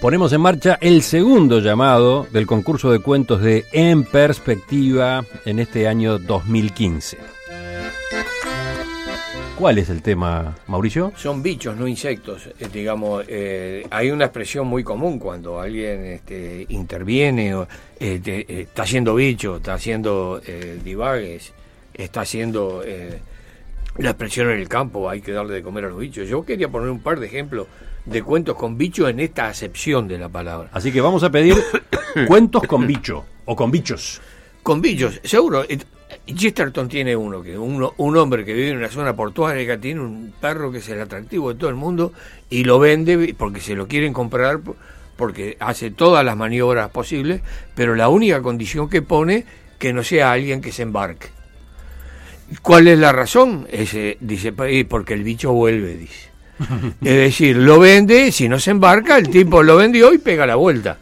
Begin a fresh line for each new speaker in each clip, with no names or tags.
Ponemos en marcha el segundo llamado del concurso de cuentos de En Perspectiva en este año 2015. ¿Cuál es el tema, Mauricio?
Son bichos, no insectos. Eh, digamos, eh, hay una expresión muy común cuando alguien este, interviene, o, eh, te- está haciendo bichos, está haciendo divagues, está haciendo la expresión en el campo, hay que darle de comer a los bichos. Yo quería poner un par de ejemplos de cuentos con bichos en esta acepción de la palabra.
Así que vamos a pedir cuentos con bicho o con bichos.
Con bichos, seguro. Chesterton tiene uno, que uno, un hombre que vive en una zona portuaria tiene un perro que es el atractivo de todo el mundo y lo vende porque se lo quieren comprar po- porque hace todas las maniobras posibles, pero la única condición que pone que no sea alguien que se embarque. ¿Cuál es la razón? Ese, dice, "Eh, porque el bicho vuelve, dice. Es decir, lo vende, si no se embarca, el tipo lo vendió y pega la vuelta.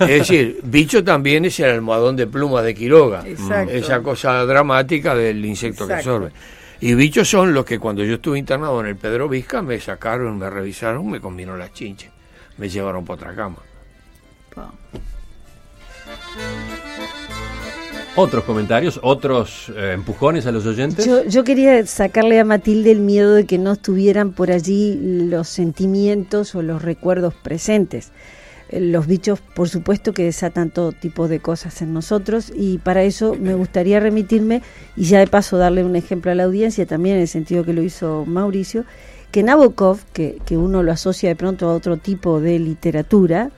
Es decir, bicho también es el almohadón de plumas de Quiroga.
Exacto.
Esa cosa dramática del insecto que absorbe. Y bichos son los que cuando yo estuve internado en el Pedro Vizca me sacaron, me revisaron, me comieron las chinches. Me llevaron para otra cama.
Otros comentarios, otros eh, empujones a los oyentes.
Yo, yo quería sacarle a Matilde el miedo de que no estuvieran por allí los sentimientos o los recuerdos presentes. Eh, Los bichos, por supuesto, que desatan todo tipo de cosas en nosotros y para eso me gustaría remitirme y ya de paso darle un ejemplo a la audiencia, también en el sentido que lo hizo Mauricio, que Nabokov, que, que uno lo asocia de pronto a otro tipo de literatura,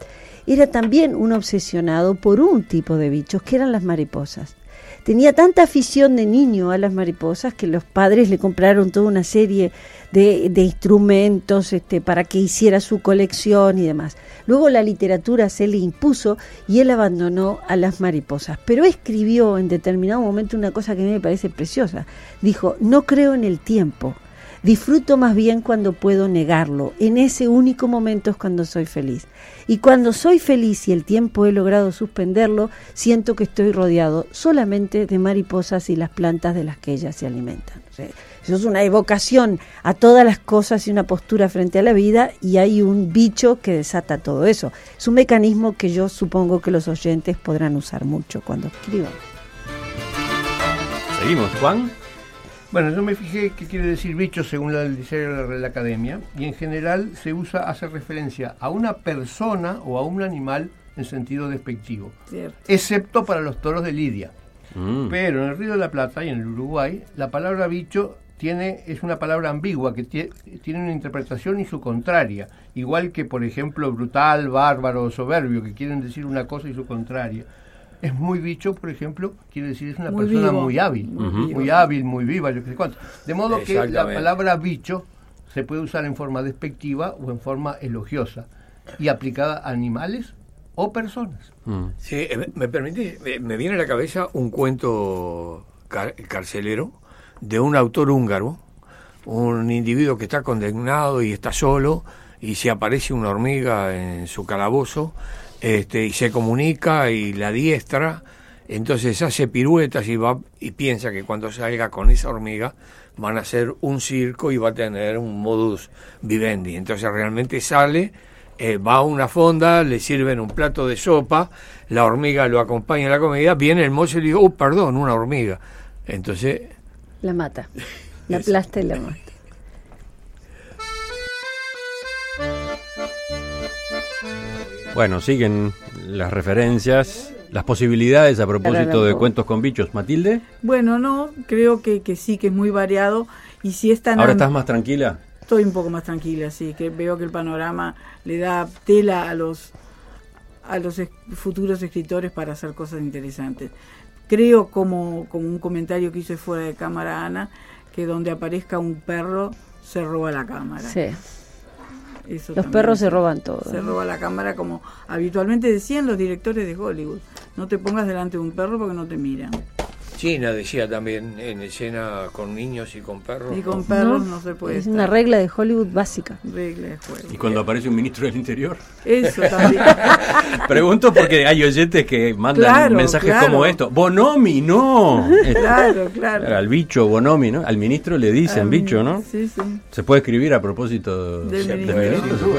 era también un obsesionado por un tipo de bichos, que eran las mariposas. Tenía tanta afición de niño a las mariposas que los padres le compraron toda una serie de, de instrumentos este, para que hiciera su colección y demás. Luego la literatura se le impuso y él abandonó a las mariposas. Pero escribió en determinado momento una cosa que a mí me parece preciosa. Dijo, no creo en el tiempo. Disfruto más bien cuando puedo negarlo. En ese único momento es cuando soy feliz. Y cuando soy feliz y el tiempo he logrado suspenderlo, siento que estoy rodeado solamente de mariposas y las plantas de las que ellas se alimentan. Eso es una evocación a todas las cosas y una postura frente a la vida y hay un bicho que desata todo eso. Es un mecanismo que yo supongo que los oyentes podrán usar mucho cuando escriban.
Seguimos, Juan.
Bueno, yo me fijé qué quiere decir bicho según la- el diccionario de la Real Academia y en general se usa, hace referencia a una persona o a un animal en sentido despectivo,
Cierto.
excepto para los toros de Lidia.
Mm.
Pero en el Río de la Plata y en el Uruguay, la palabra bicho tiene, es una palabra ambigua que tie- tiene una interpretación y su contraria, igual que por ejemplo brutal, bárbaro o soberbio, que quieren decir una cosa y su contraria. Es muy bicho, por ejemplo, quiere decir es una
Muy
persona
vivo.
muy hábil,
Muy
hábil, muy viva, yo qué sé cuánto. De modo que la palabra bicho se puede usar en forma despectiva o en forma elogiosa y aplicada a animales o personas.
Mm.
Sí, eh, me- me permite, me- me viene a la cabeza un cuento car- carcelero de un autor húngaro, un individuo que está condenado y está solo y se aparece una hormiga en su calabozo este, y se comunica y la diestra, entonces hace piruetas y va y piensa que cuando salga con esa hormiga van a hacer un circo y va a tener un modus vivendi. Entonces realmente sale, eh, va a una fonda, le sirven un plato de sopa, la hormiga lo acompaña en la comida, viene el mozo y le dice, oh, perdón, una hormiga. Entonces,
La mata. La aplasta y la mata.
Bueno, siguen las referencias, las posibilidades a propósito de cuentos con bichos. Matilde,
Bueno, no, creo que, que sí, que es muy variado. Y si es tan
ahora estás más tranquila.
Estoy un poco más tranquila, sí, que veo que el panorama le da tela a los a los es- futuros escritores para hacer cosas interesantes. Creo, como, como un comentario que hice fuera de cámara Ana, que donde aparezca un perro se roba la cámara.
Sí.
Eso
Los perros se roban todo.
Se roba la cámara como habitualmente decían los directores de Hollywood. No te pongas delante de un perro porque no te miran.
China decía también en escena con niños y con perros.
Y con
¿no?
perros no, se puede.
Es
estar.
una regla de Hollywood básica.
regla de juego.
Y cuando aparece un ministro del Interior.
Eso también.
Pregunto porque hay oyentes que mandan
Claro,
mensajes
claro.
como esto. Bonomi, no.
claro, claro.
Al bicho Bonomi, ¿no? Al ministro le dicen bicho, ¿no?
Sí, sí.
Se puede escribir a propósito
Del
del
ministro.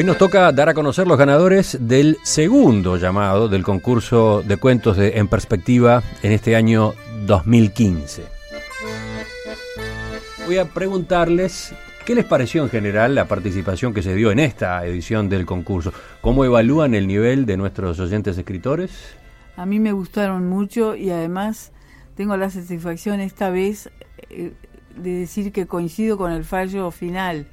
Hoy nos toca dar a conocer los ganadores del segundo llamado del concurso de cuentos de En Perspectiva en este año 2015. Voy a preguntarles qué les pareció en general la participación que se dio en esta edición del concurso. ¿Cómo evalúan el nivel de nuestros oyentes escritores?
A mí me gustaron mucho y además tengo la satisfacción esta vez eh, de decir que coincido con el fallo final,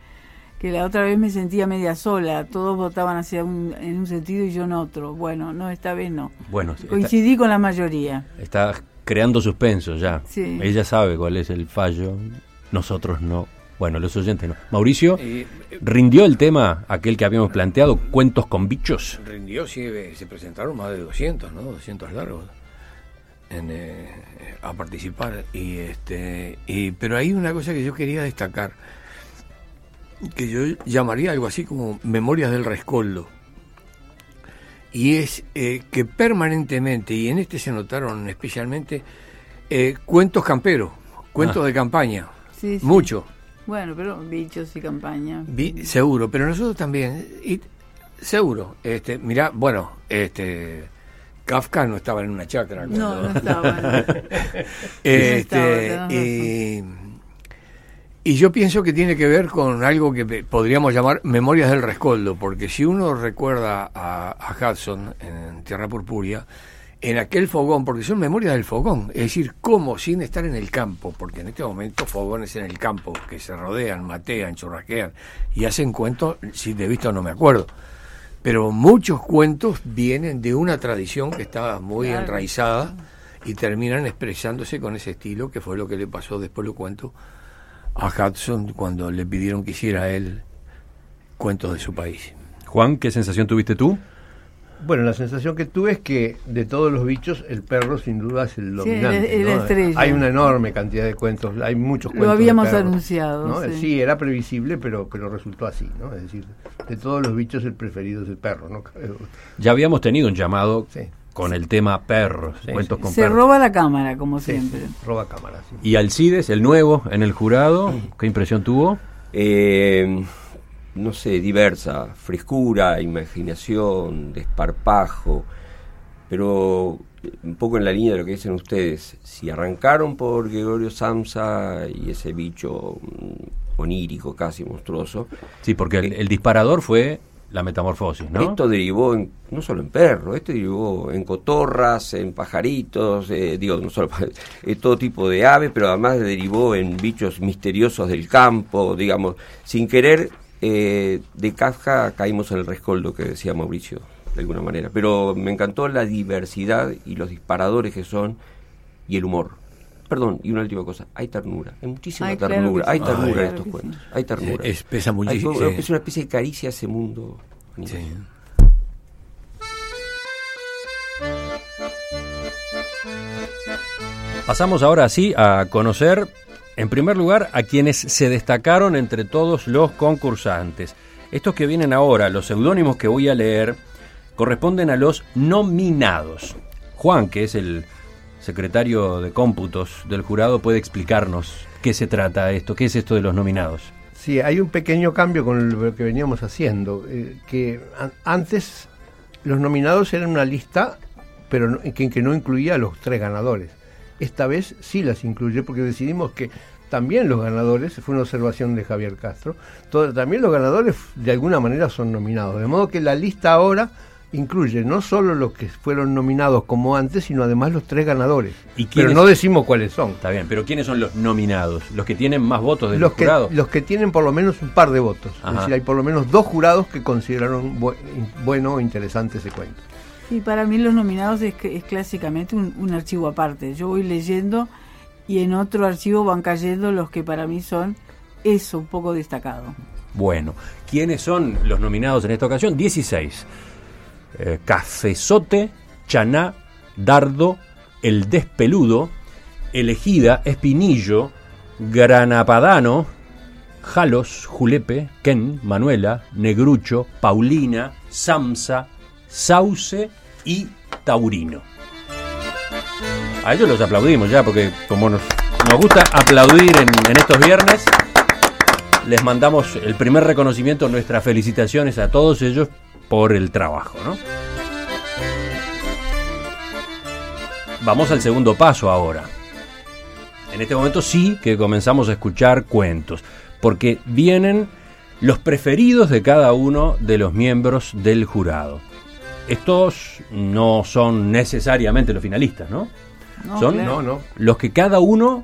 que la otra vez me sentía media sola, todos votaban hacia un, en un sentido y yo en otro. Bueno, no, esta vez no.
Bueno, está,
Coincidí con la mayoría.
está creando suspenso ya.
Sí.
Ella sabe cuál es el fallo, nosotros no. Bueno, los oyentes no. Mauricio,
eh,
¿rindió el tema aquel que habíamos planteado, cuentos con bichos?
rindió, sí, eh, se presentaron más de 200, ¿no? 200 largos en, eh, a participar. Y este y Pero hay una cosa que yo quería destacar, que yo llamaría algo así como Memorias del Rescoldo. Y es eh, que permanentemente, y en este se notaron especialmente, eh, cuentos camperos, cuentos
Ah.
de campaña,
Sí, sí.
mucho.
Bueno, pero bichos y campaña.
Vi- seguro, pero nosotros también, y, seguro, este, mirá, bueno, este Kafka no estaba en una chacra.
No,
cuando-
no estaba.
Este,
estaba, tenés
y, yo pienso que tiene que ver con algo que podríamos llamar memorias del rescoldo, porque si uno recuerda a, a Hudson en Tierra Purpúrea, en aquel fogón, porque son memorias del fogón, es decir, cómo sin estar en el campo, porque en este momento fogones en el campo que se rodean, matean, churrasquean y hacen cuentos, si de visto no me acuerdo. Pero muchos cuentos vienen de una tradición que estaba muy
Claro.
enraizada y terminan expresándose con ese estilo, que fue lo que le pasó, después lo cuento, a Hudson cuando le pidieron que hiciera a él cuentos de su país.
Juan, ¿qué sensación tuviste tú?
Bueno, la sensación que tuve es que de todos los bichos, el perro sin duda es el
Sí,
dominante.
es la
¿no?
estrella.
Hay una enorme cantidad de cuentos, hay muchos
Lo
cuentos. de
habíamos
perros,
anunciado,
¿no?
sí.
Sí. era previsible, pero, pero resultó así, ¿no? Es decir, de todos los bichos, el preferido es el perro, ¿no? Creo.
Ya habíamos tenido un llamado
Sí.
Con el tema perros,
Sí,
cuentos
sí.
con
Se
perros.
roba la cámara, como
Sí,
siempre.
roba cámara, sí.
Y Alcides, el nuevo en el jurado, ¿qué impresión tuvo?
Eh, no sé, diversa, frescura, imaginación, desparpajo, pero un poco en la línea de lo que dicen ustedes, si arrancaron por Gregorio Samsa y ese bicho mm, onírico, casi monstruoso,
Sí, porque el, el disparador fue la metamorfosis, ¿no?
esto derivó en, no solo en perros, esto derivó en cotorras, en pajaritos, eh, digo, no solo eh, todo tipo de aves, pero además derivó en bichos misteriosos del campo, digamos, sin querer, eh, de Kafka caímos en el rescoldo que decía Mauricio, de alguna manera. Pero me encantó la diversidad y los disparadores que son y el humor. Perdón, y una última cosa, hay ternura, hay muchísima
Ay, claro
ternura, hay ternura
Ay,
en
claro
estos cuentos,
sí.
hay ternura.
Es- pesa muchísimo.
Es una especie de caricia a ese mundo.
Sí.
Pasamos ahora sí a conocer, en primer lugar, a quienes se destacaron entre todos los concursantes. Estos que vienen ahora, los seudónimos que voy a leer, corresponden a los nominados. Juan, que es el secretario de cómputos del jurado, puede explicarnos qué se trata esto, qué es esto de los nominados.
Sí, hay un pequeño cambio con lo que veníamos haciendo, eh, que an- antes los nominados eran una lista, pero no- que, que no incluía a los tres ganadores. Esta vez sí las incluye porque decidimos que también los ganadores, fue una observación de Javier Castro, todo- también los ganadores de alguna manera son nominados. De modo que la lista ahora incluye no solo los que fueron nominados como antes, sino además los tres ganadores.
¿Y
pero no decimos cuáles son.
Está bien, pero ¿quiénes son los nominados? ¿Los que tienen más votos del
Los que,
jurado?
los que tienen por lo menos un par de votos.
Ajá.
Es decir, hay por lo menos dos jurados que consideraron bu- bueno o interesante ese cuento.
Y para mí los nominados es clásicamente un, un archivo aparte. Yo voy leyendo y en otro archivo van cayendo los que para mí son eso, un poco destacado.
Bueno, ¿quiénes son los nominados en esta ocasión? 16. Eh, Cafezote, Chaná, Dardo, El Despeludo, Elegida, Espinillo, Granapadano, Jalos, Julepe, Ken, Manuela, Negrucho, Paulina, Samsa, Sauce y Taurino. A ellos los aplaudimos ya, porque como nos, gusta aplaudir en estos viernes, les mandamos el primer reconocimiento, nuestras felicitaciones a todos ellos por el trabajo, ¿no? Vamos al segundo paso ahora. En este momento sí que comenzamos a escuchar cuentos, porque vienen los preferidos de cada uno de los miembros del jurado. Estos no son necesariamente los finalistas, ¿no?
No,
Son
claro.
No, no.
los que cada uno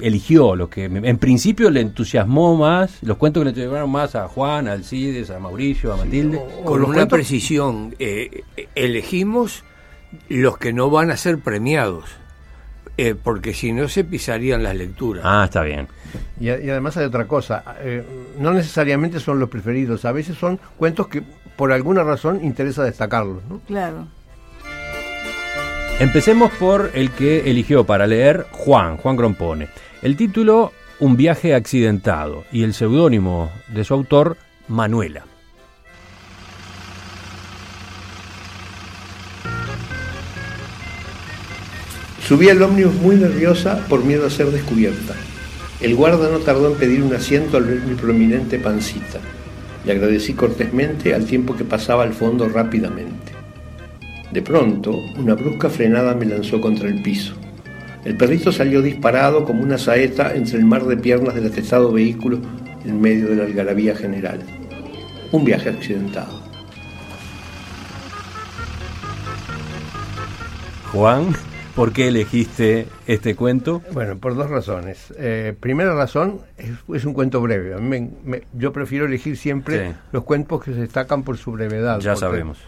eligió, los que en principio le entusiasmó más, los cuentos que le entusiasmaron más a Juan, a Alcides, a Mauricio, a Matilde.
Con una
cuentos-
precisión, eh, elegimos los que no van a ser premiados, eh, porque si no se pisarían las lecturas.
Ah, está bien.
Y además hay otra cosa, eh, no necesariamente son los preferidos, a veces son cuentos que por alguna razón interesa destacarlos. ¿no?
Claro.
Empecemos por el que eligió para leer Juan, Juan Grompone. El título, Un viaje accidentado, y el seudónimo de su autor, Manuela.
Subí al ómnibus muy nerviosa por miedo a ser descubierta. El guarda no tardó en pedir un asiento al ver mi prominente pancita. Le agradecí cortésmente al tiempo que pasaba al fondo rápidamente. De pronto, una brusca frenada me lanzó contra el piso. El perrito salió disparado como una saeta entre el mar de piernas del atestado vehículo en medio de la algarabía general. Un viaje accidentado.
Juan, ¿por qué elegiste este cuento?
Bueno, por dos razones. Eh, primera razón, es, es un cuento breve. A mí me- me- yo prefiero elegir siempre
Sí.
los cuentos que se destacan por su brevedad.
Ya sabemos.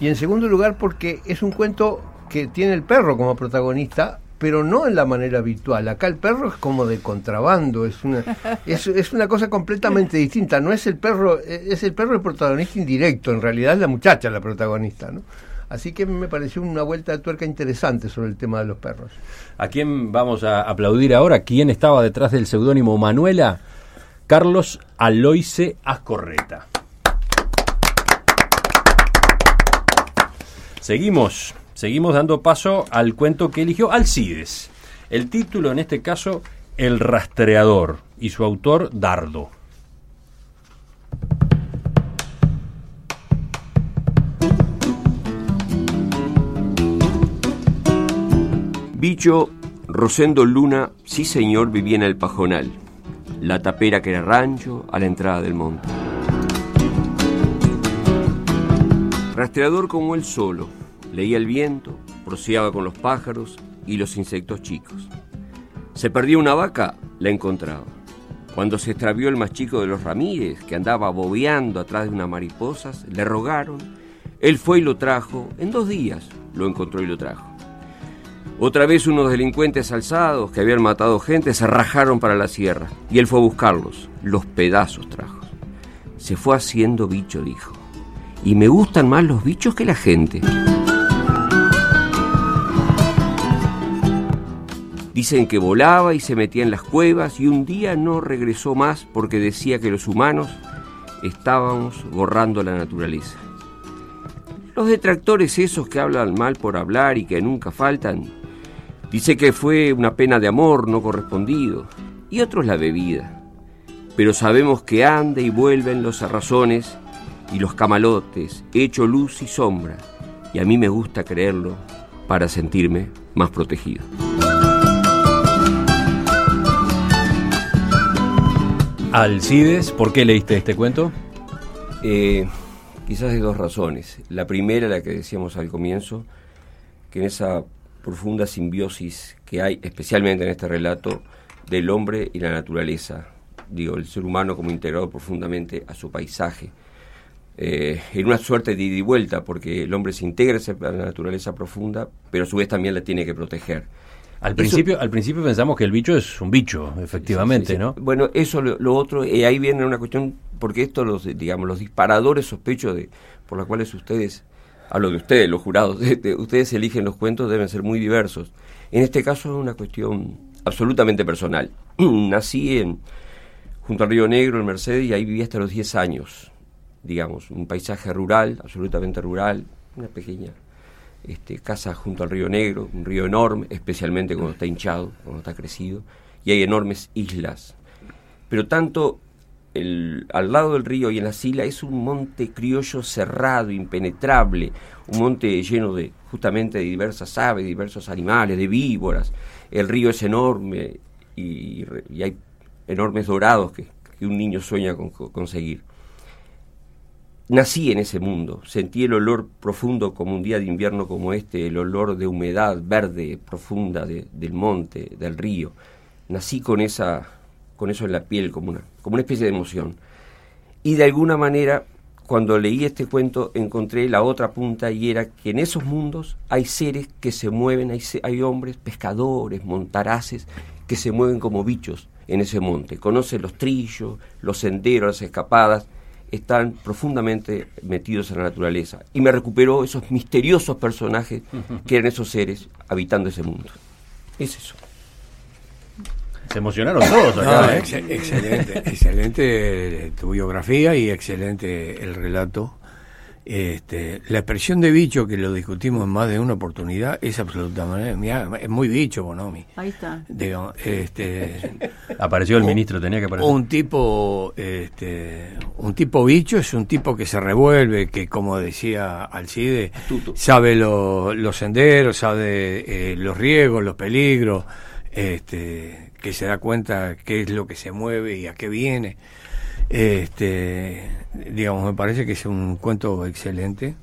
Y en segundo lugar, porque es un cuento que tiene el perro como protagonista, pero no en la manera habitual. Acá el perro es como de contrabando, es una, es, es una cosa completamente distinta. No es el perro, es el perro el protagonista indirecto, en realidad es la muchacha la protagonista, ¿no? Así que me pareció una vuelta de tuerca interesante sobre el tema de los perros.
¿A quién vamos a aplaudir ahora? ¿Quién estaba detrás del seudónimo Manuela? Carlos Aloise Ascorreta. Seguimos, seguimos dando paso al cuento que eligió Alcides. El título en este caso, El rastreador, y su autor, Dardo.
Bicho, Rosendo Luna, sí señor, vivía en el Pajonal, la tapera que era rancho a la entrada del monte. Rastreador como él solo, leía el viento, proseaba con los pájaros y los insectos chicos. Se perdía una vaca, la encontraba. Cuando se extravió el más chico de los Ramírez, que andaba bobeando atrás de unas mariposas, le rogaron. Él fue y lo trajo. En dos días lo encontró y lo trajo. Otra vez unos delincuentes alzados que habían matado gente se rajaron para la sierra y él fue a buscarlos. Los pedazos trajo. Se fue haciendo bicho, dijo. Y me gustan más los bichos que la gente. Dicen que volaba y se metía en las cuevas y un día no regresó más porque decía que los humanos estábamos borrando la naturaleza. Los detractores esos que hablan mal por hablar y que nunca faltan, dice que fue una pena de amor no correspondido y otros la bebida. Pero sabemos que anda y vuelven los arrazones y los camalotes, hecho luz y sombra, y a mí me gusta creerlo para sentirme más protegido.
Alcides, ¿por qué leíste este cuento?
Eh, Quizás de dos razones. La primera, la que decíamos al comienzo, que en esa profunda simbiosis que hay, especialmente en este relato, del hombre y la naturaleza, digo, el ser humano como integrado profundamente a su paisaje, eh, en una suerte de ida y vuelta, porque el hombre se integra a la naturaleza profunda, pero a su vez también la tiene que proteger.
Al principio, al principio pensamos que el bicho es un bicho, efectivamente, ¿no?
Bueno, eso lo, otro, y ahí viene una cuestión, porque esto los, digamos, los disparadores sospecho de, por los cuales ustedes, hablo de ustedes, los jurados, ustedes eligen los cuentos deben ser muy diversos. En este caso es una cuestión absolutamente personal. Nací en junto al Río Negro, en Mercedes, y ahí viví hasta los 10 años, digamos, un paisaje rural, absolutamente rural, una pequeña este, casa junto al río Negro, un río enorme, especialmente cuando está hinchado, cuando está crecido, y hay enormes islas. Pero tanto el, al lado del río y en la isla es un monte criollo cerrado, impenetrable, un monte lleno de justamente de diversas aves, diversos animales, de víboras. El río es enorme y, hay enormes dorados que, un niño sueña con conseguir nací en ese mundo, sentí el olor profundo como un día de invierno como este, el olor de humedad verde profunda del monte, del río. Nací con esa con eso en la piel como una como una especie de emoción. Y de alguna manera cuando leí este cuento encontré la otra punta y era que en esos mundos hay seres que se mueven, hay, hay hombres, pescadores, montaraces, que se mueven como bichos en ese monte. Conocen los trillos, los senderos, las escapadas, están profundamente metidos en la naturaleza. Y me recuperó esos misteriosos personajes que eran esos seres habitando ese mundo. Es eso.
Se emocionaron todos acá.
¿eh? excelente, excelente tu biografía y excelente el relato este, la expresión de bicho, que lo discutimos en más de una oportunidad, es absolutamente. es muy bicho, Bonomi.
Ahí está.
este,
Apareció el ministro, tenía que aparecer.
Un tipo, este, un tipo bicho es un tipo que se revuelve, que, como decía Alcide, sabe los senderos, sabe eh, los riesgos, los peligros, este, que se da cuenta qué es lo que se mueve y a qué viene. Este, digamos, me parece que es un cuento excelente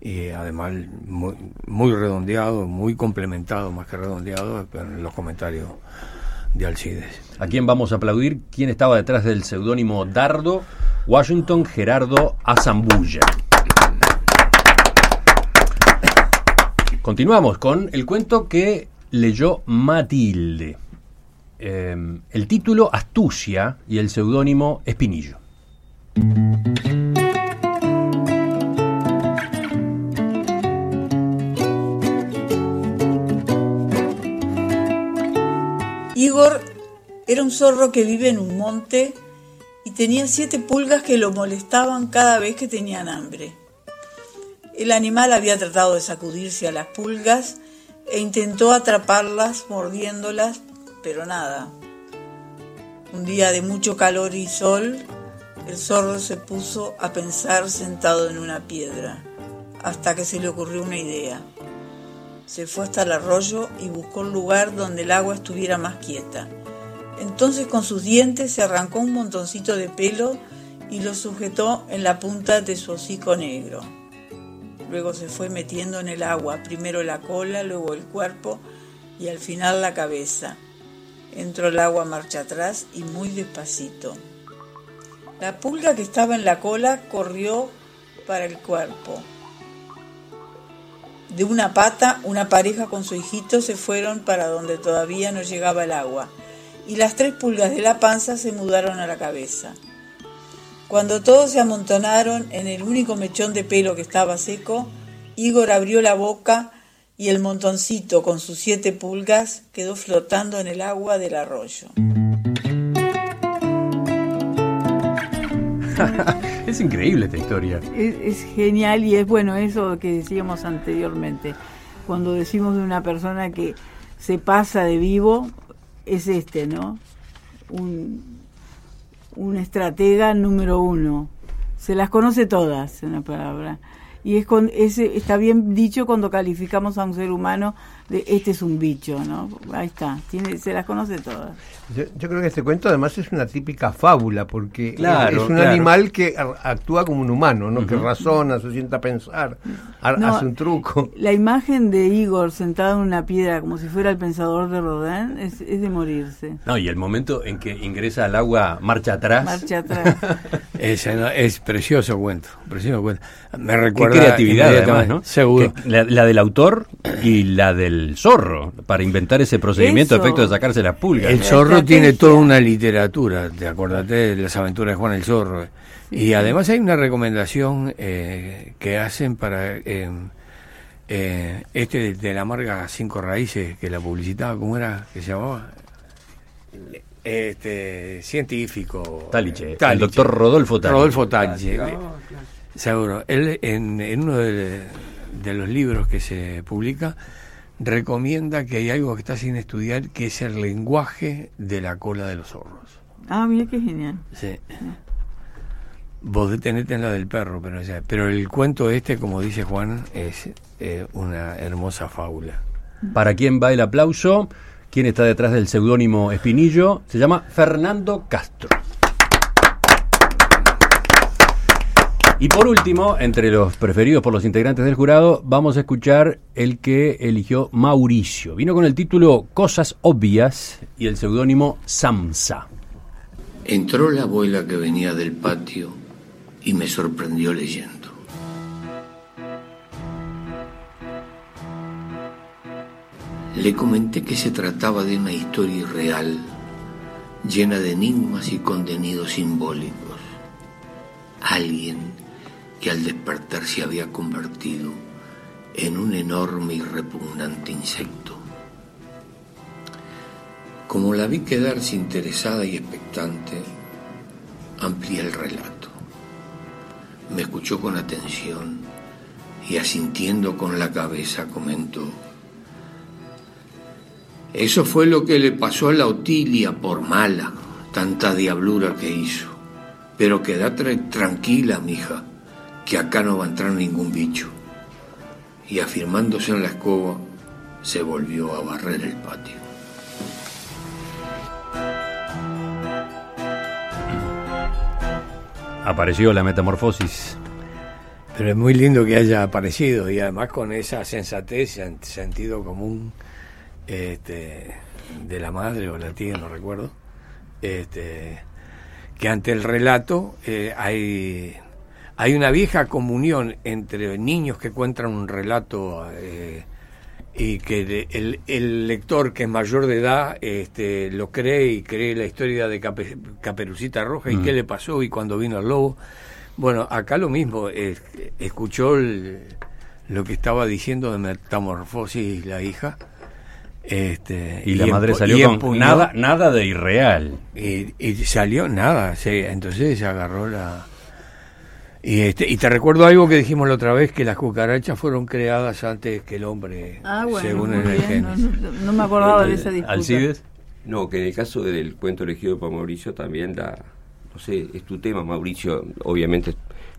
y además muy, redondeado, muy complementado, más que redondeado, en los comentarios de Alcides.
¿A quién vamos a aplaudir? ¿Quién estaba detrás del seudónimo Dardo? Washington Gerardo Azambulla. Continuamos con el cuento que leyó Matilde. Em, el título Astucia y el seudónimo Espinillo.
Igor era un zorro que vive en un monte y tenía siete pulgas que lo molestaban cada vez que tenían hambre. El animal había tratado de sacudirse a las pulgas e intentó atraparlas mordiéndolas, pero nada. Un día de mucho calor y sol, el zorro se puso a pensar sentado en una piedra, hasta que se le ocurrió una idea. Se fue hasta el arroyo y buscó un lugar donde el agua estuviera más quieta. Entonces con sus dientes se arrancó un montoncito de pelo y lo sujetó en la punta de su hocico negro. Luego se fue metiendo en el agua, primero la cola, luego el cuerpo y al final la cabeza. Entró el agua marcha atrás y muy despacito. La pulga que estaba en la cola corrió para el cuerpo. De una pata, una pareja con su hijito se fueron para donde todavía no llegaba el agua, y las tres pulgas de la panza se mudaron a la cabeza. Cuando todos se amontonaron en el único mechón de pelo que estaba seco, Igor abrió la boca y el montoncito con sus siete pulgas quedó flotando en el agua del arroyo.
es increíble esta historia.
Es, genial y es bueno eso que decíamos anteriormente. Cuando decimos de una persona que se pasa de vivo, es este, ¿no? Un, un estratega número uno. Se las conoce todas, en una palabra y es con ese está bien dicho cuando calificamos a un ser humano
de este es un bicho, ¿no? Ahí está, tiene, se las conoce todas.
Yo, yo creo que este cuento además es una típica fábula, porque es-
Claro,
es, un
claro.
animal que a- actúa como un humano, ¿no? que razona, se sienta a pensar,
No,
hace un truco.
La imagen de Igor sentado en una piedra como si fuera el pensador de Rodin es, es de morirse.
No, y el momento en que ingresa al agua marcha atrás.
Marcha atrás.
Es, es precioso cuento, precioso cuento. Me
Qué
recuerda
creatividad además, ¿no?
Seguro.
La del autor y la del zorro, para inventar ese procedimiento a efecto de sacarse las pulgas.
El zorro tiene toda una literatura, te acordate de las aventuras de Juan el Zorro. Y además hay una recomendación eh, que hacen para eh, eh, este de, de la amarga cinco raíces que la publicitaba, ¿cómo era que se llamaba? Este científico
Taliche,
Taliche.
el doctor Rodolfo Taliche.
Rodolfo Taliche. Seguro. Él en, en uno de, de los libros que se publica recomienda que hay algo que está sin estudiar que es el lenguaje de la cola de los zorros.
Ah, mira qué genial.
Sí. Vos detenete en la del perro, pero, pero el cuento este, como dice Juan, es eh, una hermosa fábula.
¿Para quién va el aplauso? ¿Quién está detrás del seudónimo Espinillo? Se llama Fernando Castro. Y por último, entre los preferidos por los integrantes del jurado, vamos a escuchar el que eligió Mauricio. Vino con el título Cosas Obvias y el seudónimo Samsa.
Entró la abuela que venía del patio y me sorprendió leyendo. Le comenté que se trataba de una historia irreal, llena de enigmas y contenidos simbólicos. Alguien que al despertar se había convertido en un enorme y repugnante insecto. Como la vi quedarse interesada y expectante, amplié el relato. Me escuchó con atención y asintiendo con la cabeza comentó, eso fue lo que le pasó a la Otilia por mala, tanta diablura que hizo. Pero queda tra- tranquila, mija, que acá no va a entrar ningún bicho. Y afirmándose en la escoba, se volvió a barrer el patio.
Apareció la metamorfosis.
Pero es muy lindo que haya aparecido y además con esa sensatez, sen- sentido común este, de la madre o la tía, no recuerdo, este, que ante el relato eh, hay, hay una vieja comunión entre niños que cuentan un relato eh, y que el, el lector que es mayor de edad este, lo cree y cree la historia de Cape- Caperucita Roja y
Mm.
qué le pasó y cuando vino el lobo. Bueno, acá lo mismo, eh, escuchó el- lo que estaba diciendo de Metamorfosis la hija. Este,
Y la madre salió con
empuñó-
nada, nada de irreal.
y, y salió nada, sí, entonces se agarró la... Y, este, y te recuerdo algo que dijimos la otra vez, que las cucarachas fueron creadas antes que el hombre,
Ah, bueno,
según el
bien, no,
Génesis.
no- no me acordaba de esa disputa.
Alcides.
No, que en el caso del cuento elegido por Mauricio también la, no sé, es tu tema, Mauricio, obviamente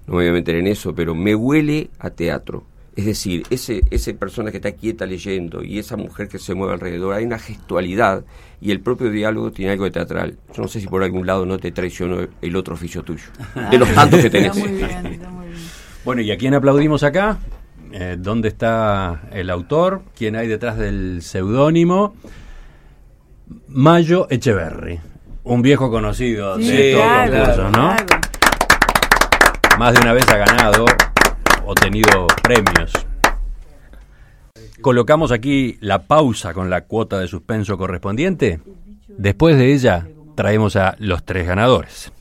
no me voy a meter en eso, pero me huele a teatro. Es decir, ese, ese persona que está quieta leyendo y esa mujer que se mueve alrededor, hay una gestualidad y el propio diálogo tiene algo de teatral. Yo no sé si por algún lado no te traicionó el otro oficio tuyo, de los tantos que tenés.
Está muy bien, está muy bien.
Bueno, ¿y a quién aplaudimos acá? Eh, ¿Dónde está el autor? ¿Quién hay detrás del seudónimo? Mayo Echeverry, un viejo conocido
Sí,
de estos
claro,
concursos, ¿no?
claro.
Más de una vez ha ganado o tenido premios. Colocamos aquí la pausa con la cuota de suspenso correspondiente. Después de ella, traemos a los tres ganadores.